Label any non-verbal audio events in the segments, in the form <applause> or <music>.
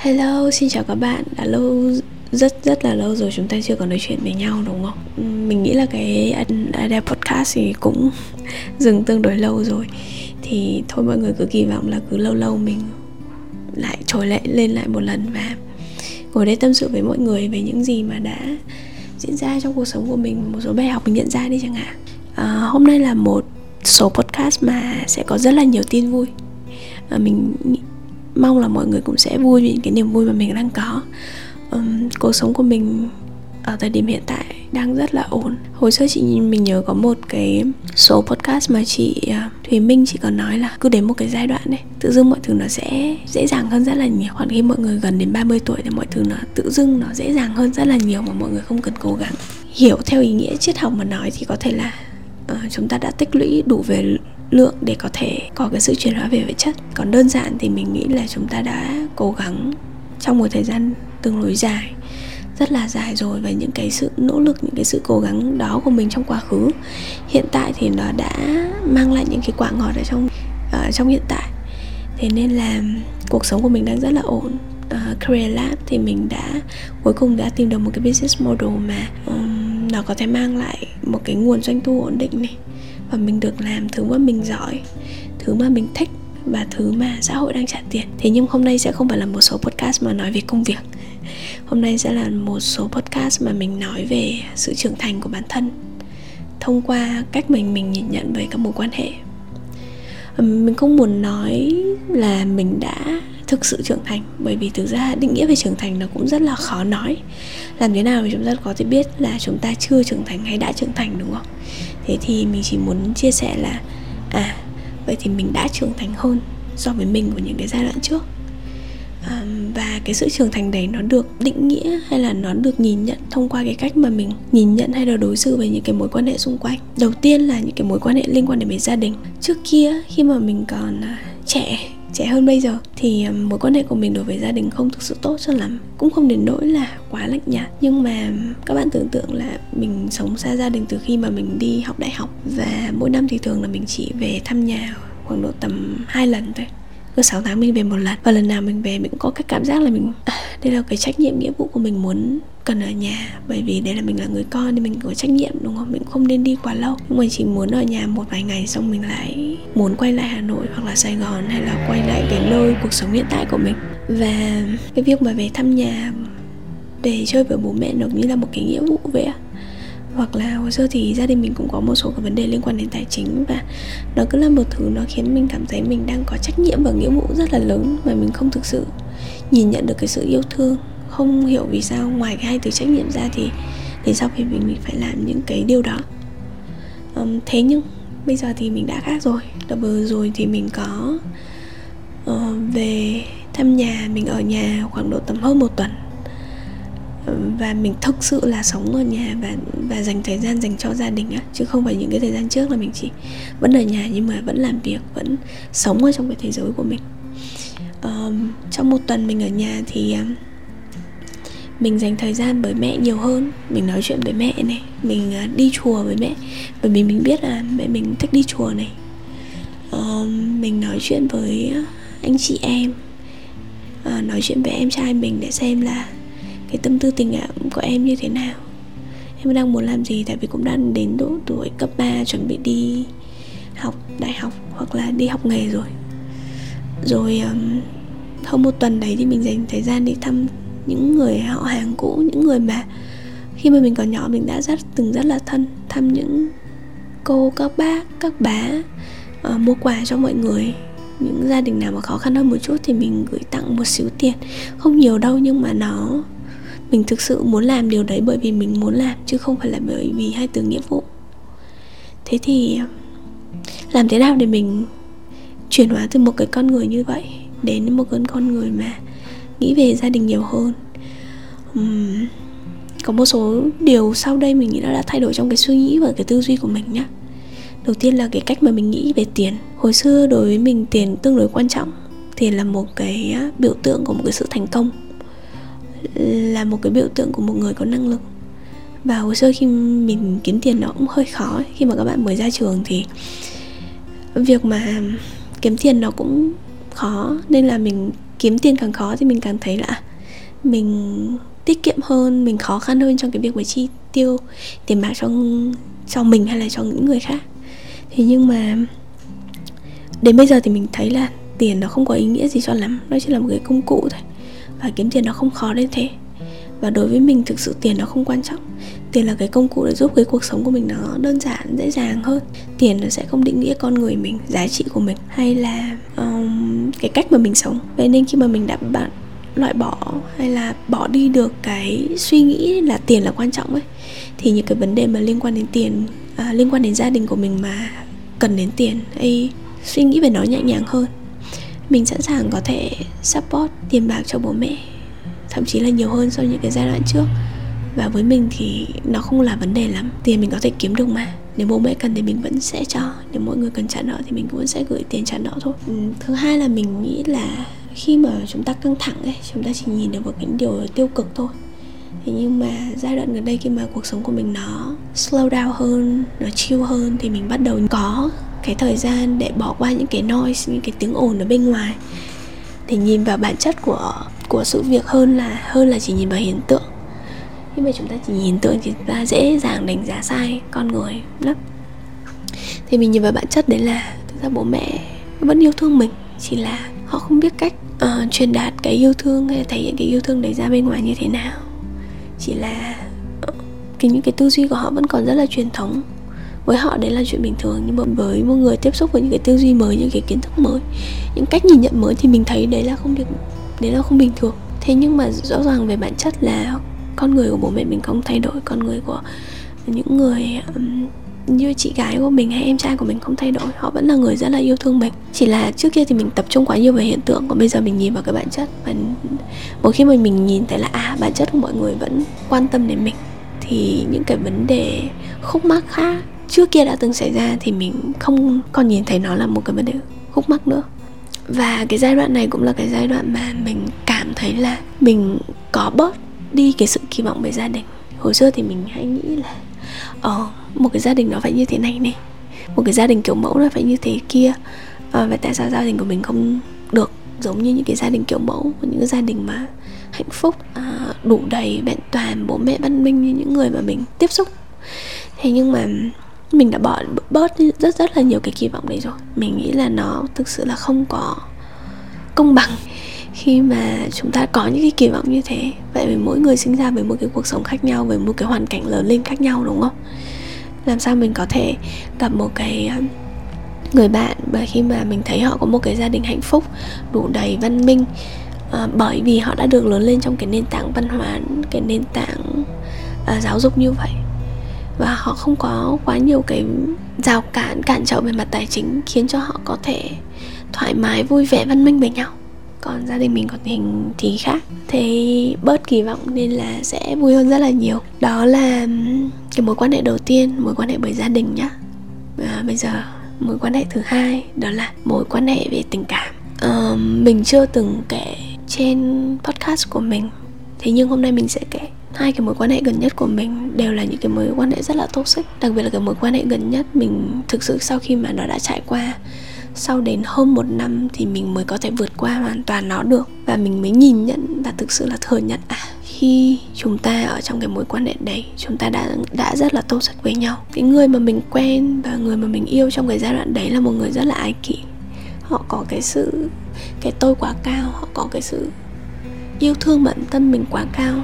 Hello, xin chào các bạn. Đã lâu rất rất là lâu rồi chúng ta chưa có nói chuyện với nhau đúng không? Ừ, mình nghĩ là cái Ada podcast thì cũng <laughs> dừng tương đối lâu rồi. Thì thôi mọi người cứ kỳ vọng là cứ lâu lâu mình lại trồi lại lên lại một lần và ngồi đây tâm sự với mọi người về những gì mà đã diễn ra trong cuộc sống của mình một số bài học mình nhận ra đi chẳng hạn à, hôm nay là một số podcast mà sẽ có rất là nhiều tin vui à, mình mong là mọi người cũng sẽ vui vì cái niềm vui mà mình đang có. Um, cuộc sống của mình ở thời điểm hiện tại đang rất là ổn. Hồi xưa chị mình nhớ có một cái số podcast mà chị uh, thùy minh chị còn nói là cứ đến một cái giai đoạn này tự dưng mọi thứ nó sẽ dễ dàng hơn rất là nhiều. Còn khi mọi người gần đến 30 tuổi thì mọi thứ nó tự dưng nó dễ dàng hơn rất là nhiều mà mọi người không cần cố gắng. Hiểu theo ý nghĩa triết học mà nói thì có thể là uh, chúng ta đã tích lũy đủ về lượng để có thể có cái sự chuyển hóa về vật chất. Còn đơn giản thì mình nghĩ là chúng ta đã cố gắng trong một thời gian tương đối dài rất là dài rồi và những cái sự nỗ lực những cái sự cố gắng đó của mình trong quá khứ. Hiện tại thì nó đã mang lại những cái quả ngọt ở trong ở trong hiện tại. Thế nên là cuộc sống của mình đang rất là ổn. Uh, Career Lab thì mình đã cuối cùng đã tìm được một cái business model mà um, nó có thể mang lại một cái nguồn doanh thu ổn định này và mình được làm thứ mà mình giỏi, thứ mà mình thích và thứ mà xã hội đang trả tiền. Thế nhưng hôm nay sẽ không phải là một số podcast mà nói về công việc. Hôm nay sẽ là một số podcast mà mình nói về sự trưởng thành của bản thân, thông qua cách mình mình nhìn nhận về các mối quan hệ. Mình không muốn nói là mình đã thực sự trưởng thành, bởi vì thực ra định nghĩa về trưởng thành nó cũng rất là khó nói. Làm thế nào để chúng ta có thể biết là chúng ta chưa trưởng thành hay đã trưởng thành, đúng không? Thế thì mình chỉ muốn chia sẻ là à vậy thì mình đã trưởng thành hơn so với mình của những cái giai đoạn trước. À, và cái sự trưởng thành đấy nó được định nghĩa hay là nó được nhìn nhận thông qua cái cách mà mình nhìn nhận hay là đối xử với những cái mối quan hệ xung quanh? Đầu tiên là những cái mối quan hệ liên quan đến với gia đình. Trước kia khi mà mình còn à, trẻ trẻ hơn bây giờ thì mối quan hệ của mình đối với gia đình không thực sự tốt cho lắm. Cũng không đến nỗi là quá lạnh nhạt. Nhưng mà các bạn tưởng tượng là mình sống xa gia đình từ khi mà mình đi học đại học. Và mỗi năm thì thường là mình chỉ về thăm nhà khoảng độ tầm hai lần thôi cứ 6 tháng mình về một lần. Và lần nào mình về mình cũng có cái cảm giác là mình à, đây là cái trách nhiệm nghĩa vụ của mình muốn cần ở nhà. Bởi vì đây là mình là người con nên mình có trách nhiệm đúng không? Mình không nên đi quá lâu. Nhưng mà chỉ muốn ở nhà một vài ngày xong mình lại muốn quay lại hà nội hoặc là sài gòn hay là quay lại cái nơi cuộc sống hiện tại của mình. Và cái việc mà về thăm nhà để chơi với bố mẹ nó như là một cái nghĩa vụ vậy ạ hoặc là hồi xưa thì gia đình mình cũng có một số cái vấn đề liên quan đến tài chính và nó cứ là một thứ nó khiến mình cảm thấy mình đang có trách nhiệm và nghĩa vụ rất là lớn mà mình không thực sự nhìn nhận được cái sự yêu thương không hiểu vì sao ngoài cái hai từ trách nhiệm ra thì thì sau khi mình mình phải làm những cái điều đó. Um, thế nhưng bây giờ thì mình đã khác rồi. Đợt vừa rồi thì mình có uh, về thăm nhà mình ở nhà khoảng độ tầm hơn một tuần và mình thực sự là sống ở nhà và và dành thời gian dành cho gia đình á chứ không phải những cái thời gian trước là mình chỉ vẫn ở nhà nhưng mà vẫn làm việc vẫn sống ở trong cái thế giới của mình. Um, trong một tuần mình ở nhà thì um, mình dành thời gian với mẹ nhiều hơn mình nói chuyện với mẹ này mình uh, đi chùa với mẹ. Bởi vì mình biết là mẹ mình thích đi chùa này. Um, mình nói chuyện với anh chị em uh, nói chuyện với em trai mình để xem là cái tâm tư tình cảm của em như thế nào? Em đang muốn làm gì? Tại vì cũng đang đến độ tuổi cấp 3 chuẩn bị đi học đại học hoặc là đi học nghề rồi. Rồi um, hơn một tuần đấy thì mình dành thời gian đi thăm những người họ hàng cũ những người mà khi mà mình còn nhỏ mình đã rất từng rất là thân thăm những cô các bác các bá uh, mua quà cho mọi người. Những gia đình nào mà khó khăn hơn một chút thì mình gửi tặng một xíu tiền. Không nhiều đâu nhưng mà nó mình thực sự muốn làm điều đấy bởi vì mình muốn làm chứ không phải là bởi vì hai từ nghĩa vụ. Thế thì làm thế nào để mình chuyển hóa từ một cái con người như vậy đến một cái con người mà nghĩ về gia đình nhiều hơn? Uhm, có một số điều sau đây mình nghĩ nó đã thay đổi trong cái suy nghĩ và cái tư duy của mình nhé đầu tiên là cái cách mà mình nghĩ về tiền. Hồi xưa đối với mình tiền tương đối quan trọng. Tiền là một cái biểu tượng của một cái sự thành công là một cái biểu tượng của một người có năng lực. Và hồi xưa khi mình kiếm tiền nó cũng hơi khó khi mà các bạn mới ra trường thì việc mà kiếm tiền nó cũng khó. Nên là mình kiếm tiền càng khó thì mình càng thấy là mình tiết kiệm hơn, mình khó khăn hơn trong cái việc mà chi tiêu tiền bạc cho cho mình hay là cho những người khác. Thế nhưng mà đến bây giờ thì mình thấy là tiền nó không có ý nghĩa gì cho lắm. Nó chỉ là một cái công cụ thôi và kiếm tiền nó không khó đến thế. Và đối với mình thực sự tiền nó không quan trọng. Tiền là cái công cụ để giúp cái cuộc sống của mình nó đơn giản dễ dàng hơn. Tiền nó sẽ không định nghĩa con người mình giá trị của mình hay là um, cái cách mà mình sống. Vậy nên khi mà mình đã bạn loại bỏ hay là bỏ đi được cái suy nghĩ là tiền là quan trọng ấy thì những cái vấn đề mà liên quan đến tiền à, liên quan đến gia đình của mình mà cần đến tiền hay suy nghĩ về nó nhẹ nhàng hơn mình sẵn sàng có thể support tiền bạc cho bố mẹ thậm chí là nhiều hơn so với những cái giai đoạn trước. Và với mình thì nó không là vấn đề lắm. Tiền mình có thể kiếm được mà. Nếu bố mẹ cần thì mình vẫn sẽ cho. Nếu mọi người cần trả nợ thì mình cũng sẽ gửi tiền trả nợ thôi. Ừ, thứ hai là mình nghĩ là khi mà chúng ta căng thẳng ấy chúng ta chỉ nhìn được vào những điều tiêu cực thôi. Thế nhưng mà giai đoạn gần đây khi mà cuộc sống của mình nó slow down hơn nó chill hơn thì mình bắt đầu có cái thời gian để bỏ qua những cái noise những cái tiếng ồn ở bên ngoài để nhìn vào bản chất của của sự việc hơn là hơn là chỉ nhìn vào hiện tượng. Nhưng mà chúng ta chỉ nhìn tượng thì chúng ta dễ dàng đánh giá sai con người lắm. Thì mình nhìn vào bản chất đấy là thực ra bố mẹ vẫn yêu thương mình chỉ là họ không biết cách uh, truyền đạt cái yêu thương hay thể hiện cái yêu thương đấy ra bên ngoài như thế nào. Chỉ là uh, cái những cái tư duy của họ vẫn còn rất là truyền thống với họ đấy là chuyện bình thường, nhưng mà với một người tiếp xúc với những cái tư duy mới, những cái kiến thức mới, những cách nhìn nhận mới thì mình thấy đấy là không được, đấy là không bình thường. Thế nhưng mà rõ ràng về bản chất là con người của bố mẹ mình không thay đổi, con người của những người như chị gái của mình hay em trai của mình không thay đổi, họ vẫn là người rất là yêu thương mình. Chỉ là trước kia thì mình tập trung quá nhiều về hiện tượng, còn bây giờ mình nhìn vào cái bản chất và một khi mà mình nhìn thấy là à bản chất của mọi người vẫn quan tâm đến mình, thì những cái vấn đề khúc mắc khác trước kia đã từng xảy ra thì mình không còn nhìn thấy nó là một cái vấn đề khúc mắc nữa. Và cái giai đoạn này cũng là cái giai đoạn mà mình cảm thấy là mình có bớt đi cái sự kỳ vọng về gia đình. Hồi xưa thì mình hay nghĩ là ờ một cái gia đình nó phải như thế này này một cái gia đình kiểu mẫu nó phải như thế kia à, và tại sao gia đình của mình không được giống như những cái gia đình kiểu mẫu những cái gia đình mà hạnh phúc à, đủ đầy vẹn toàn bố mẹ văn minh như những người mà mình tiếp xúc. Thế nhưng mà mình đã bỏ bớt rất rất là nhiều cái kỳ vọng đấy rồi. Mình nghĩ là nó thực sự là không có công bằng khi mà chúng ta có những cái kỳ vọng như thế. Vậy vì mỗi người sinh ra với một cái cuộc sống khác nhau với một cái hoàn cảnh lớn lên khác nhau đúng không? Làm sao mình có thể gặp một cái ờ, người bạn và khi mà mình thấy họ có một cái gia đình hạnh phúc đủ đầy văn minh à, bởi vì họ đã được lớn lên trong cái nền tảng văn hóa cái nền tảng à, giáo dục như vậy và họ không có quá nhiều cái rào cản cản trở về mặt tài chính khiến cho họ có thể thoải mái vui vẻ văn minh với nhau. Còn gia đình mình còn hình thì khác. Thế bớt kỳ vọng nên là sẽ vui hơn rất là nhiều. Đó là cái mối quan hệ đầu tiên mối quan hệ bởi gia đình nhá. Và bây giờ mối quan hệ thứ hai đó là mối quan hệ về tình cảm. Uh, mình chưa từng kể trên podcast của mình. Thế nhưng hôm nay mình sẽ kể hai cái mối quan hệ gần nhất của mình đều là những cái mối quan hệ rất là toxic. Đặc biệt là cái mối quan hệ gần nhất mình thực sự sau khi mà nó đã trải qua, sau đến hơn một năm thì mình mới có thể vượt qua hoàn toàn nó được. Và mình mới nhìn nhận và thực sự là thừa nhận à khi chúng ta ở trong cái mối quan hệ đấy, chúng ta đã đã rất là tốt với nhau. Cái người mà mình quen và người mà mình yêu trong cái giai đoạn đấy là một người rất là ái kỷ. Họ có cái sự, cái tôi quá cao, họ có cái sự yêu thương bản thân mình quá cao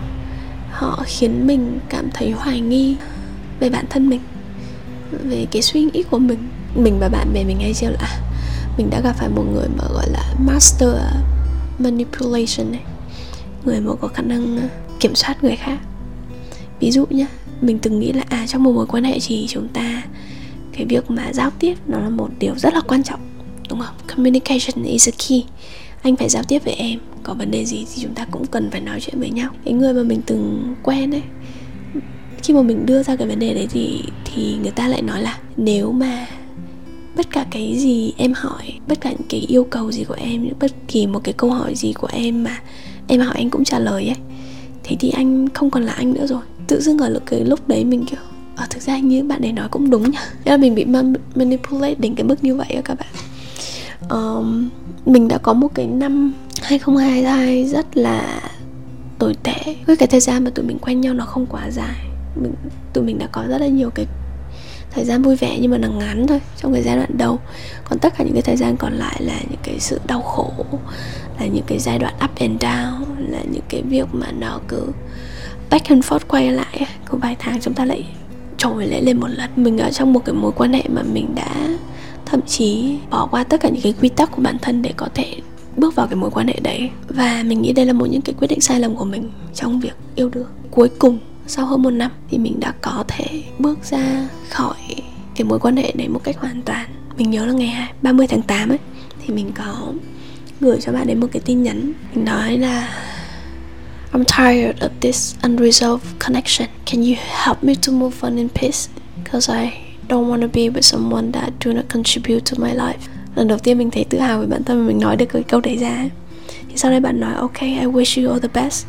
họ khiến mình cảm thấy hoài nghi về bản thân mình, về cái suy nghĩ của mình. Mình và bạn bè mình hay trêu là à, mình đã gặp phải một người mà gọi là master manipulation này, người mà có khả năng kiểm soát người khác. Ví dụ nhá, mình từng nghĩ là à trong một mối quan hệ thì chúng ta, cái việc mà giao tiếp nó là một điều rất là quan trọng, đúng không? Communication is a key anh phải giao tiếp với em. Có vấn đề gì thì chúng ta cũng cần phải nói chuyện với nhau. Cái người mà mình từng quen ấy khi mà mình đưa ra cái vấn đề đấy thì thì người ta lại nói là nếu mà bất cả cái gì em hỏi bất cả những cái yêu cầu gì của em bất kỳ một cái câu hỏi gì của em mà em hỏi anh cũng trả lời ấy thế thì anh không còn là anh nữa rồi. Tự dưng ở cái lúc đấy mình kiểu à, thực ra như bạn ấy nói cũng đúng nhỉ. Là mình bị manipulate đến cái mức như vậy á các bạn. Um, mình đã có một cái năm 2022 rất là tồi tệ. Với cái thời gian mà tụi mình quen nhau nó không quá dài. Mình, tụi mình đã có rất là nhiều cái thời gian vui vẻ nhưng mà nó ngắn thôi trong cái giai đoạn đầu. Còn tất cả những cái thời gian còn lại là những cái sự đau khổ là những cái giai đoạn up and down là những cái việc mà nó cứ back and forth quay lại cứ vài tháng chúng ta lại trồi lại lên một lần. Mình ở trong một cái mối quan hệ mà mình đã thậm chí bỏ qua tất cả những cái quy tắc của bản thân để có thể bước vào cái mối quan hệ đấy và mình nghĩ đây là một những cái quyết định sai lầm của mình trong việc yêu đương cuối cùng, sau hơn một năm thì mình đã có thể bước ra khỏi cái mối quan hệ đấy một cách hoàn toàn mình nhớ là ngày 30 tháng 8 ấy, thì mình có gửi cho bạn ấy một cái tin nhắn mình nói là, I'm tired of this unresolved connection. Can you help me to move on in peace? Because I don't want to be with someone that do not contribute to my life. Lần đầu tiên mình thấy tự hào về bản thân mình nói được cái câu đấy ra. Thì sau đấy bạn nói ok, I wish you all the best.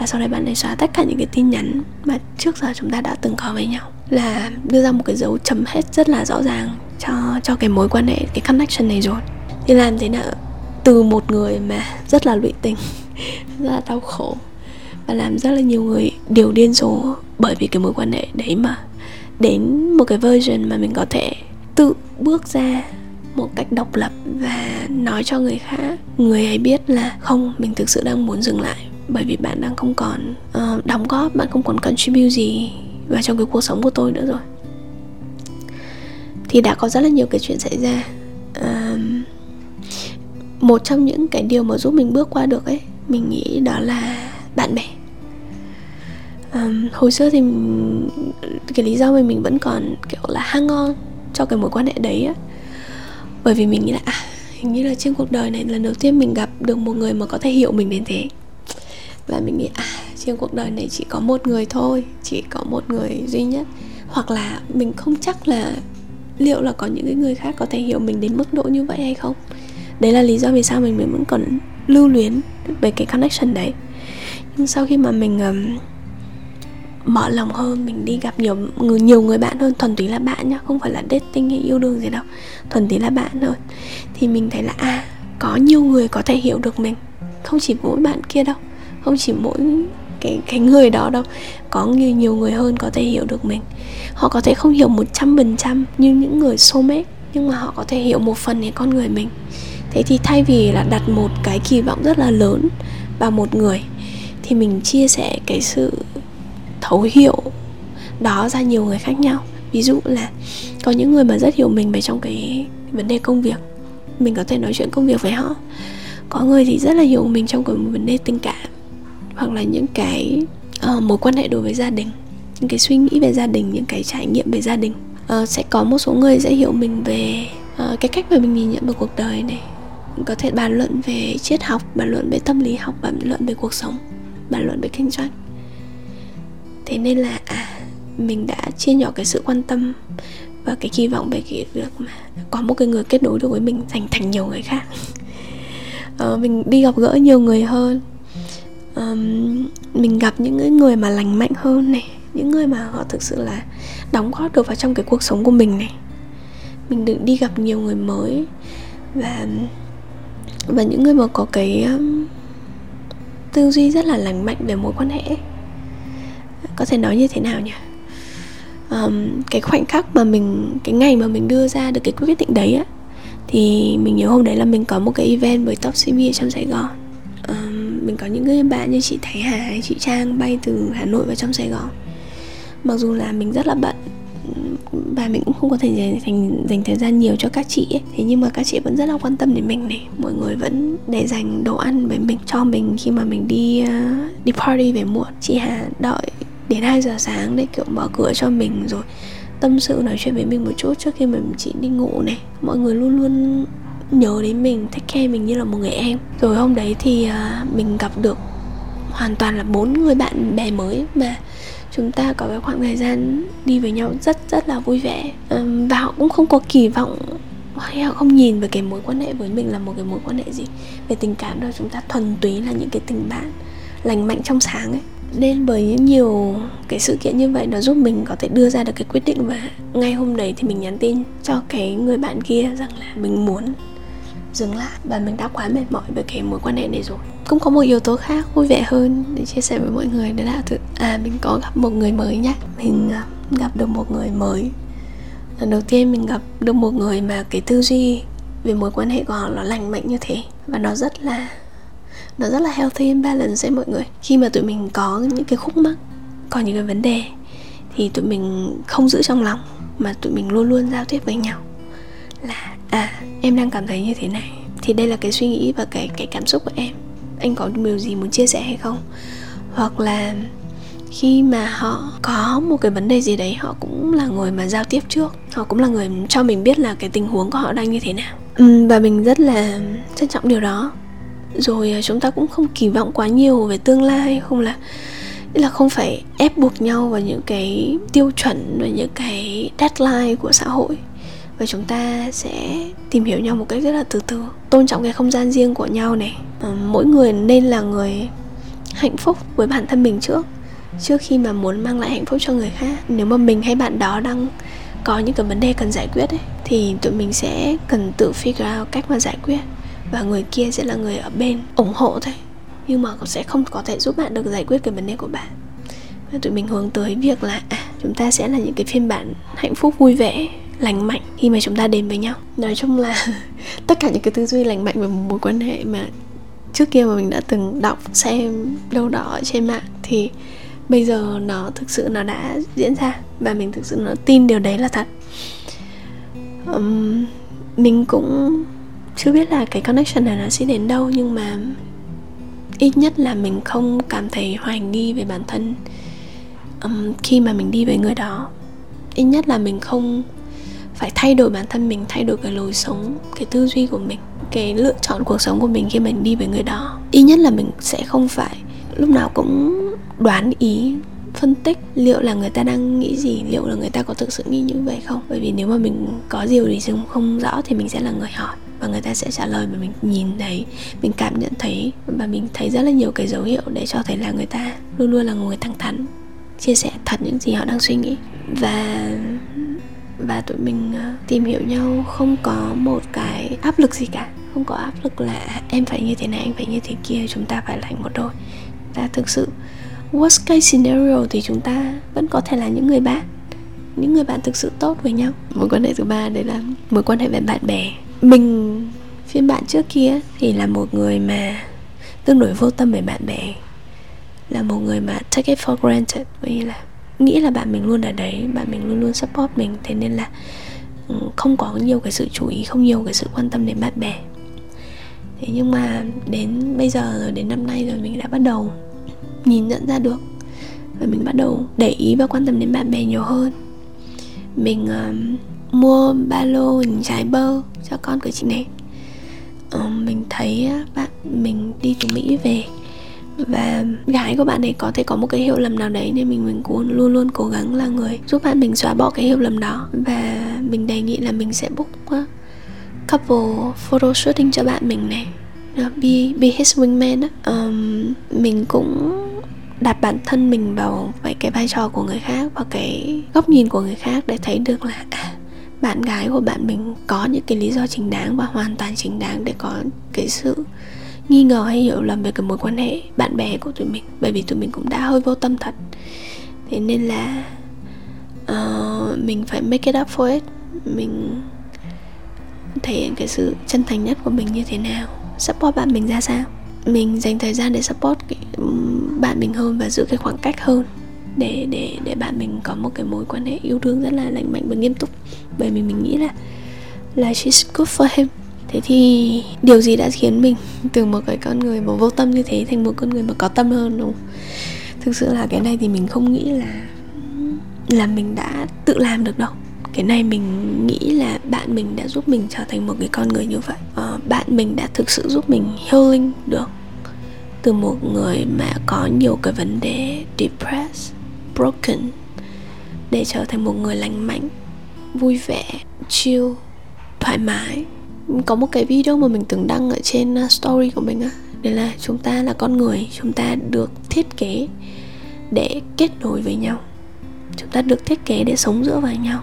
Và sau đấy bạn ấy xóa tất cả những cái tin nhắn mà trước giờ chúng ta đã từng có với nhau là đưa ra một cái dấu chấm hết rất là rõ ràng cho cho cái mối quan hệ cái connection này rồi thì làm thế nào từ một người mà rất là lụy tình <laughs> rất là đau khổ và làm rất là nhiều người điều điên rồ bởi vì cái mối quan hệ đấy mà đến một cái version mà mình có thể tự bước ra một cách độc lập và nói cho người khác. Người ấy biết là không mình thực sự đang muốn dừng lại bởi vì bạn đang không còn uh, đóng góp bạn không còn contribute gì vào trong cái cuộc sống của tôi nữa rồi. Thì đã có rất là nhiều cái chuyện xảy ra. Uh, một trong những cái điều mà giúp mình bước qua được ấy mình nghĩ đó là bạn bè um, hồi xưa thì cái lý do mà mình vẫn còn kiểu là hang on cho cái mối quan hệ đấy á. Bởi vì mình nghĩ là à hình như là trên cuộc đời này lần đầu tiên mình gặp được một người mà có thể hiểu mình đến thế. Và mình nghĩ à trên cuộc đời này chỉ có một người thôi chỉ có một người duy nhất. Hoặc là mình không chắc là liệu là có những cái người khác có thể hiểu mình đến mức độ như vậy hay không. Đấy là lý do vì sao mình, mình vẫn còn lưu luyến về cái connection đấy. Nhưng sau khi mà mình um, mở lòng hơn, mình đi gặp nhiều người nhiều người bạn hơn. Thuần túy là bạn nhá, không phải là dating hay yêu đương gì đâu. Thuần túy là bạn thôi. Thì mình thấy là à có nhiều người có thể hiểu được mình. Không chỉ mỗi bạn kia đâu, không chỉ mỗi cái cái người đó đâu. Có nhiều nhiều người hơn có thể hiểu được mình. Họ có thể không hiểu một trăm phần trăm như những người soulmate, nhưng mà họ có thể hiểu một phần về con người mình. Thế thì thay vì là đặt một cái kỳ vọng rất là lớn vào một người, thì mình chia sẻ cái sự thấu hiểu đó ra nhiều người khác nhau. Ví dụ là có những người mà rất hiểu mình về trong cái vấn đề công việc. Mình có thể nói chuyện công việc với họ. Có người thì rất là hiểu mình trong cái vấn đề tình cảm hoặc là những cái uh, mối quan hệ đối với gia đình những cái suy nghĩ về gia đình những cái trải nghiệm về gia đình. Uh, sẽ có một số người sẽ hiểu mình về uh, cái cách mà mình nhìn nhận về cuộc đời này. Có thể bàn luận về triết học bàn luận về tâm lý học bàn luận về cuộc sống bàn luận về kinh doanh thế nên là à mình đã chia nhỏ cái sự quan tâm và cái kỳ vọng về cái việc mà có một cái người kết nối được với mình thành thành nhiều người khác. Uh, mình đi gặp gỡ nhiều người hơn. Um, mình gặp những người mà lành mạnh hơn này những người mà họ thực sự là đóng góp được vào trong cái cuộc sống của mình này. Mình được đi gặp nhiều người mới và và những người mà có cái um, tư duy rất là lành mạnh về mối quan hệ có thể nói như thế nào nhỉ? Um, cái khoảnh khắc mà mình cái ngày mà mình đưa ra được cái quyết định đấy á thì mình nhớ hôm đấy là mình có một cái event với top CB ở trong Sài Gòn. Um, mình có những người bạn như chị Thái Hà hay chị Trang bay từ Hà Nội vào trong Sài Gòn. Mặc dù là mình rất là bận và mình cũng không có thể dành, dành, dành thời gian nhiều cho các chị ấy. thế nhưng mà các chị vẫn rất là quan tâm đến mình này. Mọi người vẫn để dành đồ ăn với mình cho mình khi mà mình đi uh, đi party về muộn. Chị Hà đợi đến 2 giờ sáng để, kiểu, mở cửa cho mình rồi tâm sự nói chuyện với mình một chút trước khi mình chị đi ngủ này. Mọi người luôn luôn nhớ đến mình, take care mình như là một người em. Rồi hôm đấy thì à, mình gặp được hoàn toàn là bốn người bạn bè mới mà chúng ta có cái khoảng thời gian đi với nhau rất rất là vui vẻ. Và họ cũng không có kỳ vọng hay họ không nhìn về cái mối quan hệ với mình là một cái mối quan hệ gì. Về tình cảm đâu chúng ta thuần túy là những cái tình bạn lành mạnh trong sáng ấy nên bởi nhiều cái sự kiện như vậy nó giúp mình có thể đưa ra được cái quyết định và ngay hôm đấy thì mình nhắn tin cho cái người bạn kia rằng là mình muốn dừng lại và mình đã quá mệt mỏi với cái mối quan hệ này rồi. Cũng có một yếu tố khác vui vẻ hơn để chia sẻ với mọi người, đó là à mình có gặp một người mới nhá. Mình à, gặp được một người mới. Lần đầu tiên mình gặp được một người mà cái tư duy về mối quan hệ của họ nó lành mạnh như thế và nó rất là nó rất là healthy and balance ấy mọi người. Khi mà tụi mình có những cái khúc mắc, có những cái vấn đề, thì tụi mình không giữ trong lòng, mà tụi mình luôn luôn giao tiếp với nhau. Là à em đang cảm thấy như thế này. Thì đây là cái suy nghĩ và cái cái cảm xúc của em. Anh có điều gì muốn chia sẻ hay không? Hoặc là khi mà họ có một cái vấn đề gì đấy, họ cũng là người mà giao tiếp trước. Họ cũng là người cho mình biết là cái tình huống của họ đang như thế nào. Và mình rất là trân trọng điều đó rồi à, chúng ta cũng không kỳ vọng quá nhiều về tương lai, không là là không phải ép buộc nhau vào những cái tiêu chuẩn và những cái deadline của xã hội. Và chúng ta sẽ tìm hiểu nhau một cách rất là từ từ, tôn trọng cái không gian riêng của nhau này. À, mỗi người nên là người hạnh phúc với bản thân mình trước trước khi mà muốn mang lại hạnh phúc cho người khác. Nếu mà mình hay bạn đó đang có những cái vấn đề cần giải quyết ấy, thì tụi mình sẽ cần tự figure out cách mà giải quyết và người kia sẽ là người ở bên ủng hộ thôi. Nhưng mà sẽ không có thể giúp bạn được giải quyết cái vấn đề của bạn. Và tụi mình hướng tới việc là à, chúng ta sẽ là những cái phiên bản hạnh phúc vui vẻ lành mạnh khi mà chúng ta đến với nhau. Nói chung là <laughs> tất cả những cái tư duy lành mạnh về một mối quan hệ mà trước kia mà mình đã từng đọc xem đâu đó trên mạng thì bây giờ nó thực sự nó đã diễn ra và mình thực sự nó tin điều đấy là thật. Um, mình cũng chưa biết là cái connection này nó sẽ đến đâu nhưng mà ít nhất là mình không cảm thấy hoài nghi về bản thân um, khi mà mình đi với người đó. Ít nhất là mình không phải thay đổi bản thân mình thay đổi cái lối sống cái tư duy của mình cái lựa chọn cuộc sống của mình khi mình đi với người đó. Ít nhất là mình sẽ không phải lúc nào cũng đoán ý phân tích liệu là người ta đang nghĩ gì liệu là người ta có thực sự nghĩ như vậy không. Bởi vì nếu mà mình có điều gì không không rõ thì mình sẽ là người hỏi và người ta sẽ trả lời mà mình nhìn thấy, mình cảm nhận thấy và mình thấy rất là nhiều cái dấu hiệu để cho thấy là người ta luôn luôn là người thẳng thắn, chia sẻ thật những gì họ đang suy nghĩ. Và và tụi mình ờ, tìm hiểu nhau không có một cái áp lực gì cả. Không có áp lực là em phải như thế này anh phải như thế kia, chúng ta phải thành một đôi. Ta thực sự, worst case scenario thì chúng ta vẫn có thể là những người bạn. Những người bạn thực sự tốt với nhau. Mối quan hệ thứ ba, đấy là mối quan hệ với bạn bè mình phiên bản trước kia thì là một người mà tương đối vô tâm về bạn bè. Là một người mà take it for granted vì là nghĩ là bạn mình luôn ở đấy bạn mình luôn luôn support mình. Thế nên là ừ, không có nhiều cái sự chú ý không nhiều cái sự quan tâm đến bạn bè. Thế nhưng mà đến bây giờ rồi đến năm nay rồi mình đã bắt đầu nhìn nhận ra được và mình bắt đầu để ý và quan tâm đến bạn bè nhiều hơn. Mình uh, mua ba lô hình trái bơ cho con của chị này. Ờ, mình thấy bạn mình đi từ mỹ về và gái của bạn ấy có thể có một cái hiểu lầm nào đấy nên mình mình cũng luôn luôn cố gắng là người giúp bạn mình xóa bỏ cái hiểu lầm đó. Và mình đề nghị là mình sẽ book couple photo shooting cho bạn mình này. Be be his wingman á. Um, mình cũng đặt bản thân mình vào vậy cái vai trò của người khác và cái góc nhìn của người khác để thấy được là à, bạn gái của bạn mình có những cái lý do chính đáng và hoàn toàn chính đáng để có cái sự nghi ngờ hay hiểu lầm về cái mối quan hệ bạn bè của tụi mình. Bởi vì tụi mình cũng đã hơi vô tâm thật. Thế nên là uh, mình phải make it up for it. Mình thể hiện cái sự chân thành nhất của mình như thế nào. Support bạn mình ra sao? Mình dành thời gian để support bạn mình hơn và giữ cái khoảng cách hơn để để để bạn mình có một cái mối quan hệ yêu đương rất là lành mạnh và nghiêm túc. Bởi vì mình nghĩ là là she's good for him. Thế thì điều gì đã khiến mình từ một cái con người mà vô tâm như thế thành một con người mà có tâm hơn đúng không? Thực sự là cái này thì mình không nghĩ là là mình đã tự làm được đâu. Cái này mình nghĩ là bạn mình đã giúp mình trở thành một cái con người như vậy. Ờ, bạn mình đã thực sự giúp mình healing được từ một người mà có nhiều cái vấn đề depressed broken để trở thành một người lành mạnh, vui vẻ, chill, thoải mái. Có một cái video mà mình từng đăng ở trên uh, story của mình á, đấy là chúng ta là con người, chúng ta được thiết kế để kết nối với nhau. Chúng ta được thiết kế để sống giữa với nhau.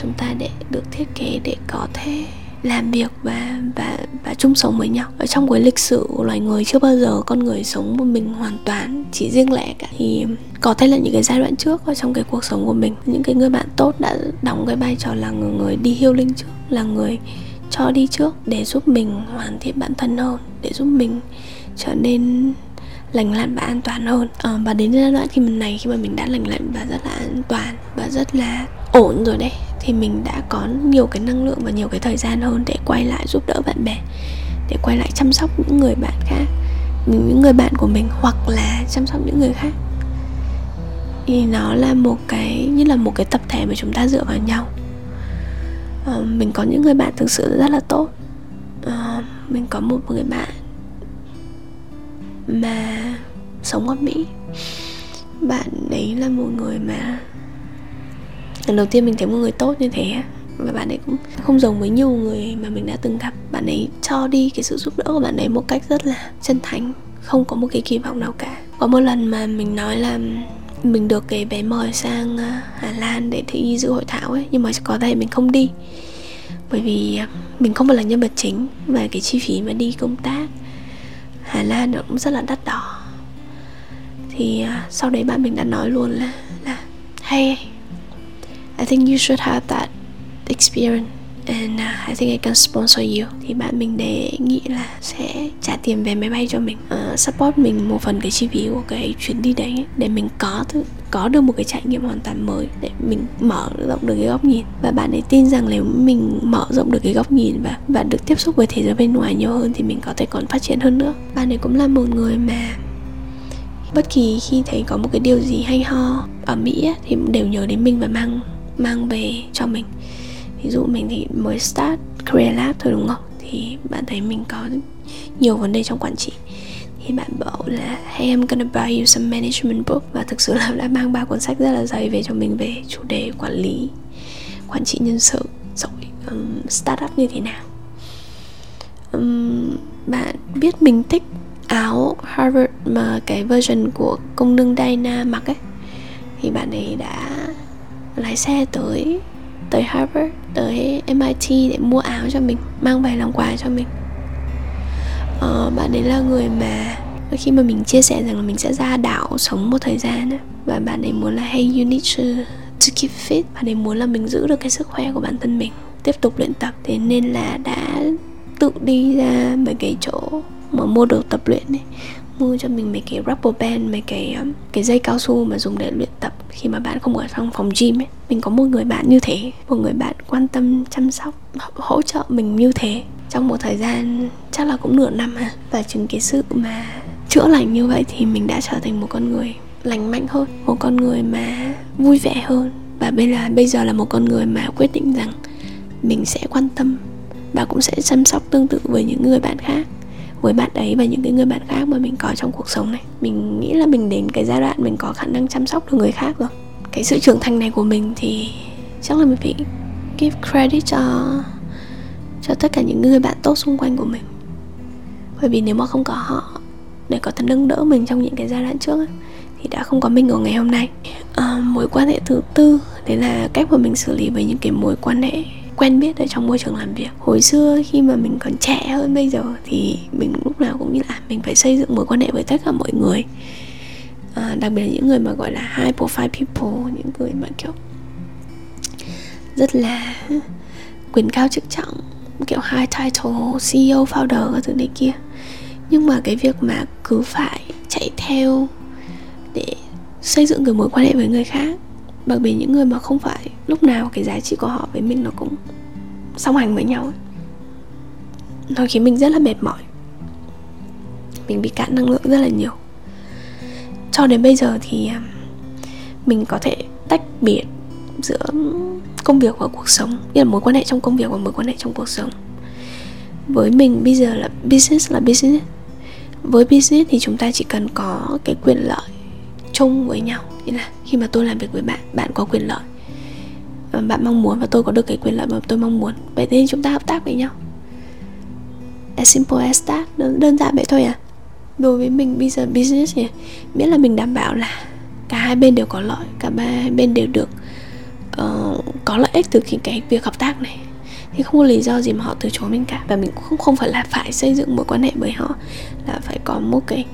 Chúng ta để được thiết kế để có thể làm việc và và và chung sống với nhau. Ở trong cái lịch sử của loài người chưa bao giờ con người sống một mình hoàn toàn chỉ riêng lẻ cả. Thì có thể là những cái giai đoạn trước ở trong cái cuộc sống của mình những cái người bạn tốt đã đóng cái vai trò là người, người đi healing trước là người cho đi trước để giúp mình hoàn thiện bản thân hơn để giúp mình trở nên lành lặn và an toàn hơn. À, và đến giai đoạn khi mình này khi mà mình đã lành lặn và rất là an toàn và rất là ổn rồi đấy. Thì mình đã có nhiều cái năng lượng và nhiều cái thời gian hơn để quay lại giúp đỡ bạn bè để quay lại chăm sóc những người bạn khác những người bạn của mình hoặc là chăm sóc những người khác. Thì nó là một cái như là một cái tập thể mà chúng ta dựa vào nhau. À, mình có những người bạn thực sự rất là tốt. À, mình có một người bạn mà sống ở mỹ. Bạn ấy là một người mà lần đầu tiên mình thấy một người tốt như thế và bạn ấy cũng không giống với nhiều người mà mình đã từng gặp. Bạn ấy cho đi cái sự giúp đỡ của bạn ấy một cách rất là chân thành, không có một cái kỳ vọng nào cả. Có một lần mà mình nói là mình được cái bé mời sang à, Hà Lan để thi dự hội thảo ấy, nhưng mà có thể mình không đi. Bởi vì à, mình không phải là nhân vật chính và cái chi phí mà đi công tác Hà Lan nó cũng rất là đắt đỏ. Thì à, sau đấy bạn mình đã nói luôn là là hay I think you should have that experience and uh, I think I can sponsor you. Thì bạn mình đề nghị là sẽ trả tiền vé máy bay cho mình. Uh, support mình một phần cái chi phí của cái chuyến đi đấy để mình có thứ, có được một cái trải nghiệm hoàn toàn mới để mình mở rộng được cái góc nhìn. Và bạn ấy tin rằng nếu mình mở rộng được cái góc nhìn và và được tiếp xúc với thế giới bên ngoài nhiều hơn thì mình có thể còn phát triển hơn nữa. Bạn ấy cũng là một người mà bất kỳ khi thấy có một cái điều gì hay ho ở mỹ ấy, thì đều nhớ đến mình và mang mang về cho mình. Ví dụ mình thì mới start career lab thôi đúng không? Thì bạn thấy mình có nhiều vấn đề trong quản trị. Thì bạn bảo là hey I'm gonna buy you some management book. Và thực sự là đã mang ba cuốn sách rất là dày về cho mình về chủ đề quản lý quản trị nhân sự rồi um, startup như thế nào. Um, bạn biết mình thích áo Harvard mà cái version của công nương Diana mặc ấy. Thì bạn ấy đã lái xe tới tới Harvard tới MIT để mua áo cho mình mang về làm quà cho mình. Ờ, bạn ấy là người mà khi mà mình chia sẻ rằng là mình sẽ ra đảo sống một thời gian và bạn ấy muốn là hey you need to, to keep fit. Bạn ấy muốn là mình giữ được cái sức khỏe của bản thân mình tiếp tục luyện tập. Thế nên là đã tự đi ra mấy cái chỗ mà mua đồ tập luyện ấy mua cho mình mấy cái rubber band, mấy cái um, cái dây cao su mà dùng để luyện tập khi mà bạn không ở trong phòng gym ấy. Mình có một người bạn như thế, một người bạn quan tâm, chăm sóc hỗ trợ mình như thế. Trong một thời gian, chắc là cũng nửa năm ha. Và chứng cái sự mà chữa lành như vậy thì mình đã trở thành một con người lành mạnh hơn, một con người mà vui vẻ hơn. Và bây giờ bây giờ là một con người mà quyết định rằng mình sẽ quan tâm và cũng sẽ chăm sóc tương tự với những người bạn khác với bạn ấy và những cái người bạn khác mà mình có trong cuộc sống này. Mình nghĩ là mình đến cái giai đoạn mình có khả năng chăm sóc được người khác rồi. Cái sự trưởng thành này của mình thì chắc là mình phải give credit cho cho tất cả những người bạn tốt xung quanh của mình. Bởi vì nếu mà không có họ để có thể nâng đỡ mình trong những cái giai đoạn trước ấy, thì đã không có mình ở ngày hôm nay. À, mối quan hệ thứ tư đấy là cách mà mình xử lý với những cái mối quan hệ quen biết ở trong môi trường làm việc. Hồi xưa khi mà mình còn trẻ hơn bây giờ thì mình lúc nào cũng như là mình phải xây dựng mối quan hệ với tất cả mọi người. À, đặc biệt là những người mà gọi là high profile people những người mà kiểu rất là quyền cao chức trọng kiểu high title CEO founder các thứ này kia. Nhưng mà cái việc mà cứ phải chạy theo để xây dựng cái mối quan hệ với người khác bởi vì những người mà không phải lúc nào cái giá trị của họ với mình nó cũng song hành với nhau ấy. nó khiến mình rất là mệt mỏi. Mình bị cạn năng lượng rất là nhiều. Cho đến bây giờ thì à, mình có thể tách biệt giữa công việc và cuộc sống. Như là mối quan hệ trong công việc và mối quan hệ trong cuộc sống. Với mình bây giờ là business là business. Với business thì chúng ta chỉ cần có cái quyền lợi chung với nhau nghĩa là khi mà tôi làm việc với bạn bạn có quyền lợi. Bạn mong muốn và tôi có được cái quyền lợi mà tôi mong muốn. Vậy nên chúng ta hợp tác với nhau. As simple as that. Đơn, đơn giản vậy thôi à. Đối với mình bây giờ business nhỉ, miễn là mình đảm bảo là cả hai bên đều có lợi cả ba bên đều được uh, có lợi ích từ cái, cái việc hợp tác này. Thì không có lý do gì mà họ từ chối mình cả. Và mình cũng không không phải là phải xây dựng mối quan hệ với họ là phải có một cái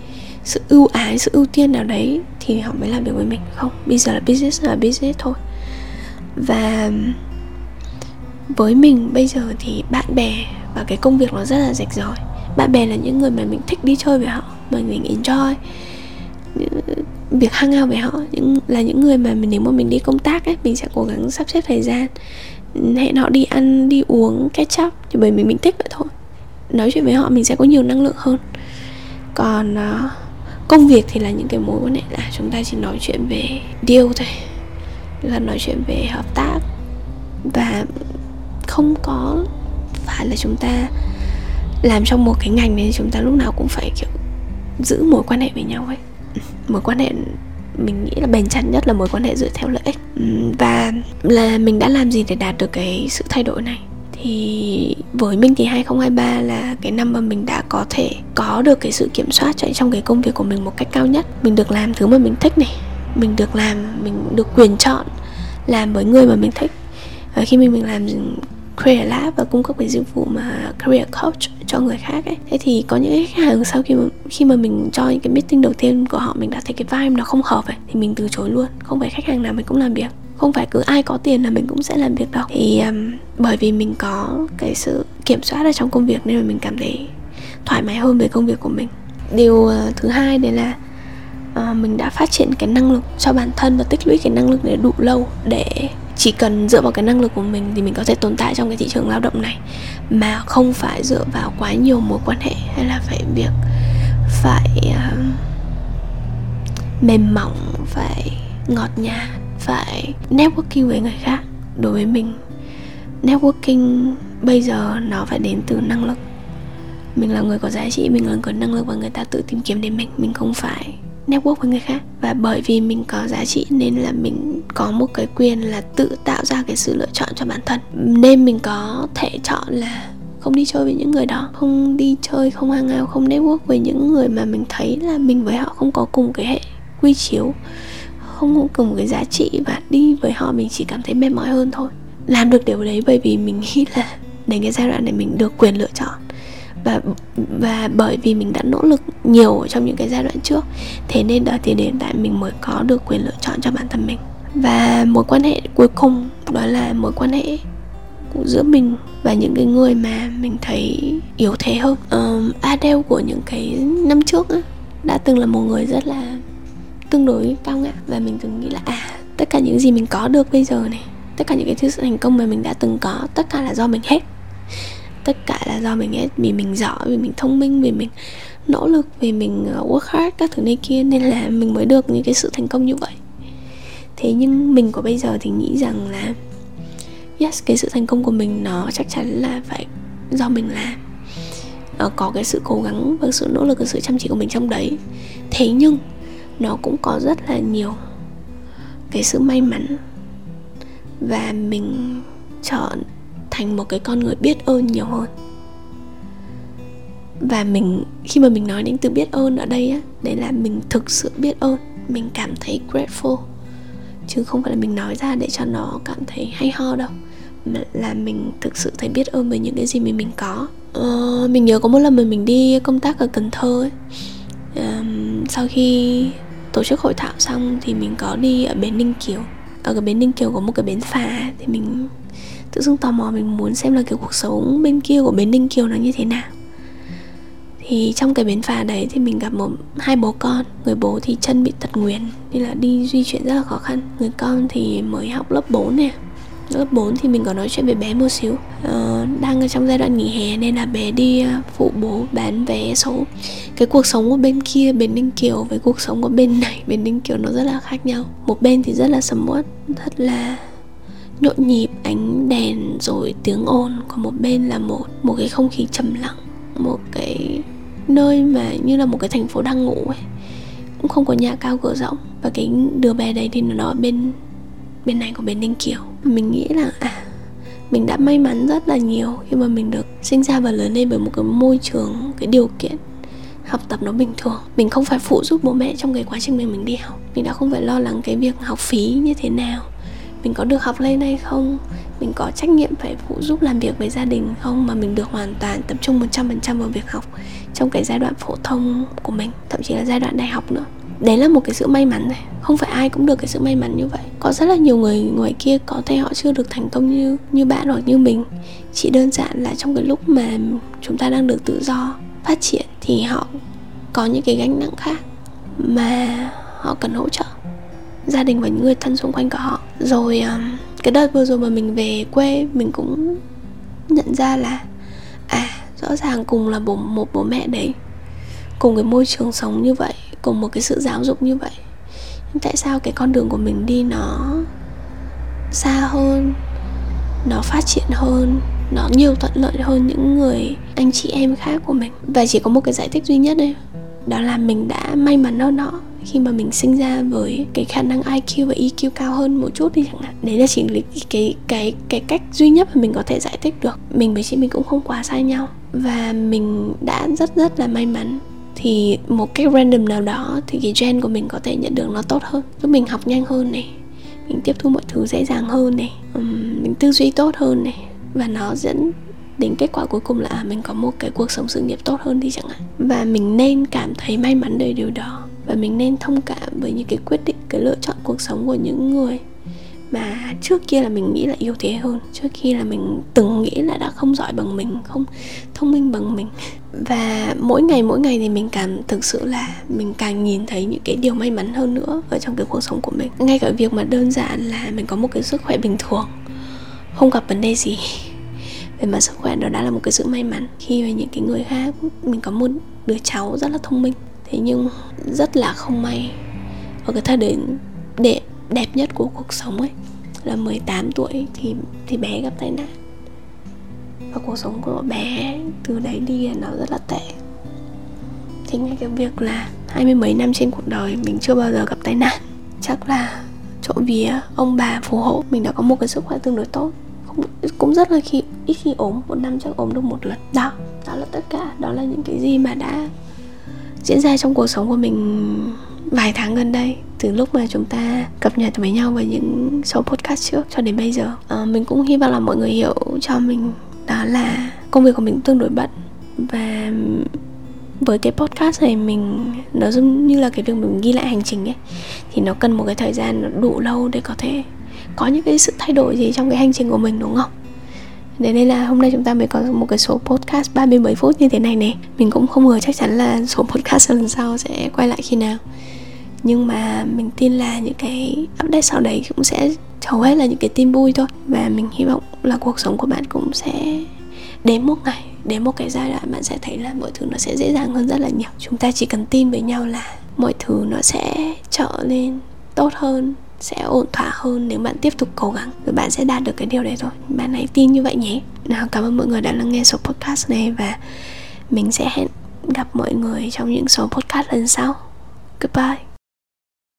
sự ưu ái sự ưu tiên nào đấy thì họ mới làm việc với mình. Không bây giờ là business là business thôi. Và với mình bây giờ thì bạn bè và cái công việc nó rất là rạch ròi. Bạn bè là những người mà mình thích đi chơi với họ mà mình enjoy việc hang out với họ. Những là những người mà mình nếu mà mình đi công tác ấy mình sẽ cố gắng sắp xếp thời gian. Hẹn họ đi ăn đi uống catch up chỉ bởi mình mình thích vậy thôi. Nói chuyện với họ mình sẽ có nhiều năng lượng hơn. Còn uh, công việc thì là những cái mối quan hệ là chúng ta chỉ nói chuyện về deal thôi. Là nói chuyện về hợp tác. Và không có phải là chúng ta làm trong một cái ngành này chúng ta lúc nào cũng phải, kiểu, giữ mối quan hệ với nhau ấy. <laughs> Mối quan hệ mình nghĩ là bền chặt nhất là mối quan hệ dựa theo lợi ích. Và là mình đã làm gì để đạt được cái sự thay đổi này? Thì với mình thì 2023 là cái năm mà mình đã có thể có được cái sự kiểm soát trong cái công việc của mình một cách cao nhất. Mình được làm thứ mà mình thích này. Mình được làm mình được quyền chọn làm với người mà mình thích. Và khi mình mình làm Career Lab và cung cấp cái dịch vụ mà Career Coach cho người khác ấy Thế thì có những khách hàng sau khi mà, khi mà mình cho những cái meeting đầu tiên của họ mình đã thấy cái vibe nó không hợp ấy Thì mình từ chối luôn, không phải khách hàng nào mình cũng làm việc không phải cứ ai có tiền là mình cũng sẽ làm việc đâu. Thì um, bởi vì mình có cái sự kiểm soát ở trong công việc nên là mình cảm thấy thoải mái hơn về công việc của mình. Điều uh, thứ hai đấy là uh, mình đã phát triển cái năng lực cho bản thân và tích lũy cái năng lực để đủ lâu để chỉ cần dựa vào cái năng lực của mình thì mình có thể tồn tại trong cái thị trường lao động này. Mà không phải dựa vào quá nhiều mối quan hệ hay là phải việc phải uh, mềm mỏng phải ngọt nhạt phải networking với người khác đối với mình. Networking bây giờ nó phải đến từ năng lực. Mình là người có giá trị, mình là người có năng lực và người ta tự tìm kiếm đến mình. Mình không phải network với người khác. Và bởi vì mình có giá trị nên là mình có một cái quyền là tự tạo ra cái sự lựa chọn cho bản thân. Nên mình có thể chọn là không đi chơi với những người đó, không đi chơi, không hang out, không network với những người mà mình thấy là mình với họ không có cùng cái hệ quy chiếu không có cùng cái giá trị và đi với họ mình chỉ cảm thấy mệt mỏi hơn thôi. Làm được điều đấy bởi vì mình nghĩ là đến cái giai đoạn này mình được quyền lựa chọn. Và và bởi vì mình đã nỗ lực nhiều trong những cái giai đoạn trước thế nên đợi thì đến tại mình mới có được quyền lựa chọn cho bản thân mình. Và mối quan hệ cuối cùng đó là mối quan hệ giữa mình và những cái người mà mình thấy yếu thế hơn. Um, Adele của những cái năm trước á, đã từng là một người rất là tương đối cao ngạo và mình từng nghĩ là à tất cả những gì mình có được bây giờ này, tất cả những cái thứ thành công mà mình đã từng có, tất cả là do mình hết. Tất cả là do mình hết, vì mình giỏi, vì mình thông minh, vì mình nỗ lực, vì mình ờ, work hard các thứ này kia nên là mình mới được những cái sự thành công như vậy. Thế nhưng mình của bây giờ thì nghĩ rằng là, yes, cái sự thành công của mình nó chắc chắn là phải do mình làm. Có cái sự cố gắng và sự nỗ lực và sự chăm chỉ của mình trong đấy. Thế nhưng nó cũng có rất là nhiều cái sự may mắn. Và mình chọn thành một cái con người biết ơn nhiều hơn. Và mình khi mà mình nói đến từ biết ơn ở đây á đấy là mình thực sự biết ơn mình cảm thấy grateful. Chứ không phải là mình nói ra để cho nó cảm thấy hay ho đâu mà là mình thực sự thấy biết ơn với những cái gì mình mình có. Ờ, mình nhớ có một lần mà mình đi công tác ở cần thơ ấy. Um, sau khi tổ chức hội thảo xong thì mình có đi ở bến ninh kiều. Ở cái bến ninh kiều có một cái bến phà thì mình tự dưng tò mò mình muốn xem là kiểu cuộc sống bên kia của bến ninh kiều nó như thế nào. Thì trong cái bến phà đấy thì mình gặp một, hai bố con. Người bố thì chân bị tật nguyền nên là đi di chuyển rất là khó khăn. Người con thì mới học lớp 4 nè lớp 4 thì mình có nói chuyện với bé một xíu. Ờ, đang ở trong giai đoạn nghỉ hè nên là bé đi ờ, phụ bố bán vé số. Cái cuộc sống của bên kia bên ninh kiều với cuộc sống của bên này bên ninh kiều nó rất là khác nhau. Một bên thì rất là sầm uất thật là nhộn nhịp ánh đèn rồi tiếng ồn. Còn một bên là một một cái không khí trầm lặng một cái nơi mà như là một cái thành phố đang ngủ ấy. Cũng không có nhà cao cửa rộng. Và cái đứa bé đấy thì nó ở bên bên này của bên ninh kiều mình nghĩ là à mình đã may mắn rất là nhiều khi mà mình được sinh ra và lớn lên bởi một cái môi trường, cái điều kiện học tập nó bình thường. Mình không phải phụ giúp bố mẹ trong cái quá trình mình mình đi học. Mình đã không phải lo lắng cái việc học phí như thế nào. Mình có được học lên hay không? Mình có trách nhiệm phải phụ giúp làm việc với gia đình không mà mình được hoàn toàn tập trung 100% vào việc học trong cái giai đoạn phổ thông của mình, thậm chí là giai đoạn đại học nữa đấy là một cái sự may mắn này. Không phải ai cũng được cái sự may mắn như vậy. Có rất là nhiều người ngoài kia có thể họ chưa được thành công như như bạn hoặc như mình. Chỉ đơn giản là trong cái lúc mà chúng ta đang được tự do phát triển thì họ có những cái gánh nặng khác mà họ cần hỗ trợ. Gia đình và những người thân xung quanh của họ. Rồi um, cái đợt vừa rồi mà mình về quê, mình cũng nhận ra là à rõ ràng cùng là bố, một bố mẹ đấy, cùng cái môi trường sống như vậy cùng một cái sự giáo dục như vậy. Tại sao cái con đường của mình đi nó xa hơn, nó phát triển hơn, nó nhiều thuận lợi hơn những người, anh chị em khác của mình? Và chỉ có một cái giải thích duy nhất đây, đó là mình đã may mắn hơn họ. Khi mà mình sinh ra với cái khả năng IQ và EQ cao hơn một chút đi chẳng hạn. Đấy là chỉ cái cái cái cái cách duy nhất mà mình có thể giải thích được. Mình với chị mình cũng không quá sai nhau. Và mình đã rất rất là may mắn thì một cái random nào đó thì cái gen của mình có thể nhận được nó tốt hơn. Giúp mình học nhanh hơn này. Mình tiếp thu mọi thứ dễ dàng hơn này. Um, mình tư duy tốt hơn này. Và nó dẫn đến kết quả cuối cùng là à, mình có một cái cuộc sống sự nghiệp tốt hơn đi chẳng hạn. Và mình nên cảm thấy may mắn về điều đó. Và mình nên thông cảm với những cái quyết định cái lựa chọn cuộc sống của những người mà trước kia là mình nghĩ là yếu thế hơn. Trước kia là mình từng nghĩ là đã không giỏi bằng mình, không thông minh bằng mình. Và mỗi ngày mỗi ngày thì mình cảm thực sự là mình càng nhìn thấy những cái điều may mắn hơn nữa ở trong cái cuộc sống của mình. Ngay cả việc mà đơn giản là mình có một cái sức khỏe bình thường, không gặp vấn đề gì. Về mặt sức khỏe đó đã là một cái sự may mắn. Khi mà những cái người khác, mình có một đứa cháu rất là thông minh. Thế nhưng rất là không may. Ở cái thời điểm, để đẹp nhất của cuộc sống ấy là 18 tuổi thì thì bé gặp tai nạn. Và cuộc sống của bé từ đấy đi nó rất là tệ. Thì ngay cái việc là hai mươi mấy năm trên cuộc đời mình chưa bao giờ gặp tai nạn chắc là chỗ vía ông bà phù hộ mình đã có một cái sức khỏe tương đối tốt. Cũng, cũng rất là khi ít khi ốm một năm chắc ốm được một lần đó đó là tất cả. Đó là những cái gì mà đã diễn ra trong cuộc sống của mình vài tháng gần đây từ lúc mà chúng ta cập nhật với nhau với những số podcast trước cho đến bây giờ à, mình cũng hy vọng là mọi người hiểu cho mình đó là công việc của mình tương đối bận. Và với cái podcast này mình nó giống như là cái việc mình ghi lại hành trình ấy thì nó cần một cái thời gian nó đủ lâu để có thể có những cái sự thay đổi gì trong cái hành trình của mình đúng không? Thế nên là hôm nay chúng ta mới có một cái số podcast 37 phút như thế này nè Mình cũng không ngờ chắc chắn là số <laughs> podcast lần sau sẽ quay lại khi nào. Nhưng mà mình tin là những cái update sau đấy cũng sẽ, hầu hết là những cái tin vui thôi. Và mình hy vọng là cuộc sống của bạn cũng sẽ đến một ngày, Đến một cái giai đoạn bạn sẽ thấy là mọi thứ nó sẽ dễ dàng hơn rất là nhiều. Chúng ta chỉ cần tin với nhau là mọi thứ nó sẽ trở lên tốt hơn, sẽ ổn thỏa hơn nếu bạn tiếp tục cố gắng rồi bạn sẽ đạt được cái điều đấy thôi. Bạn hãy tin như vậy nhé. Nào, cảm ơn mọi người đã lắng nghe số podcast này và mình sẽ hẹn gặp mọi người trong những số podcast lần sau. Goodbye.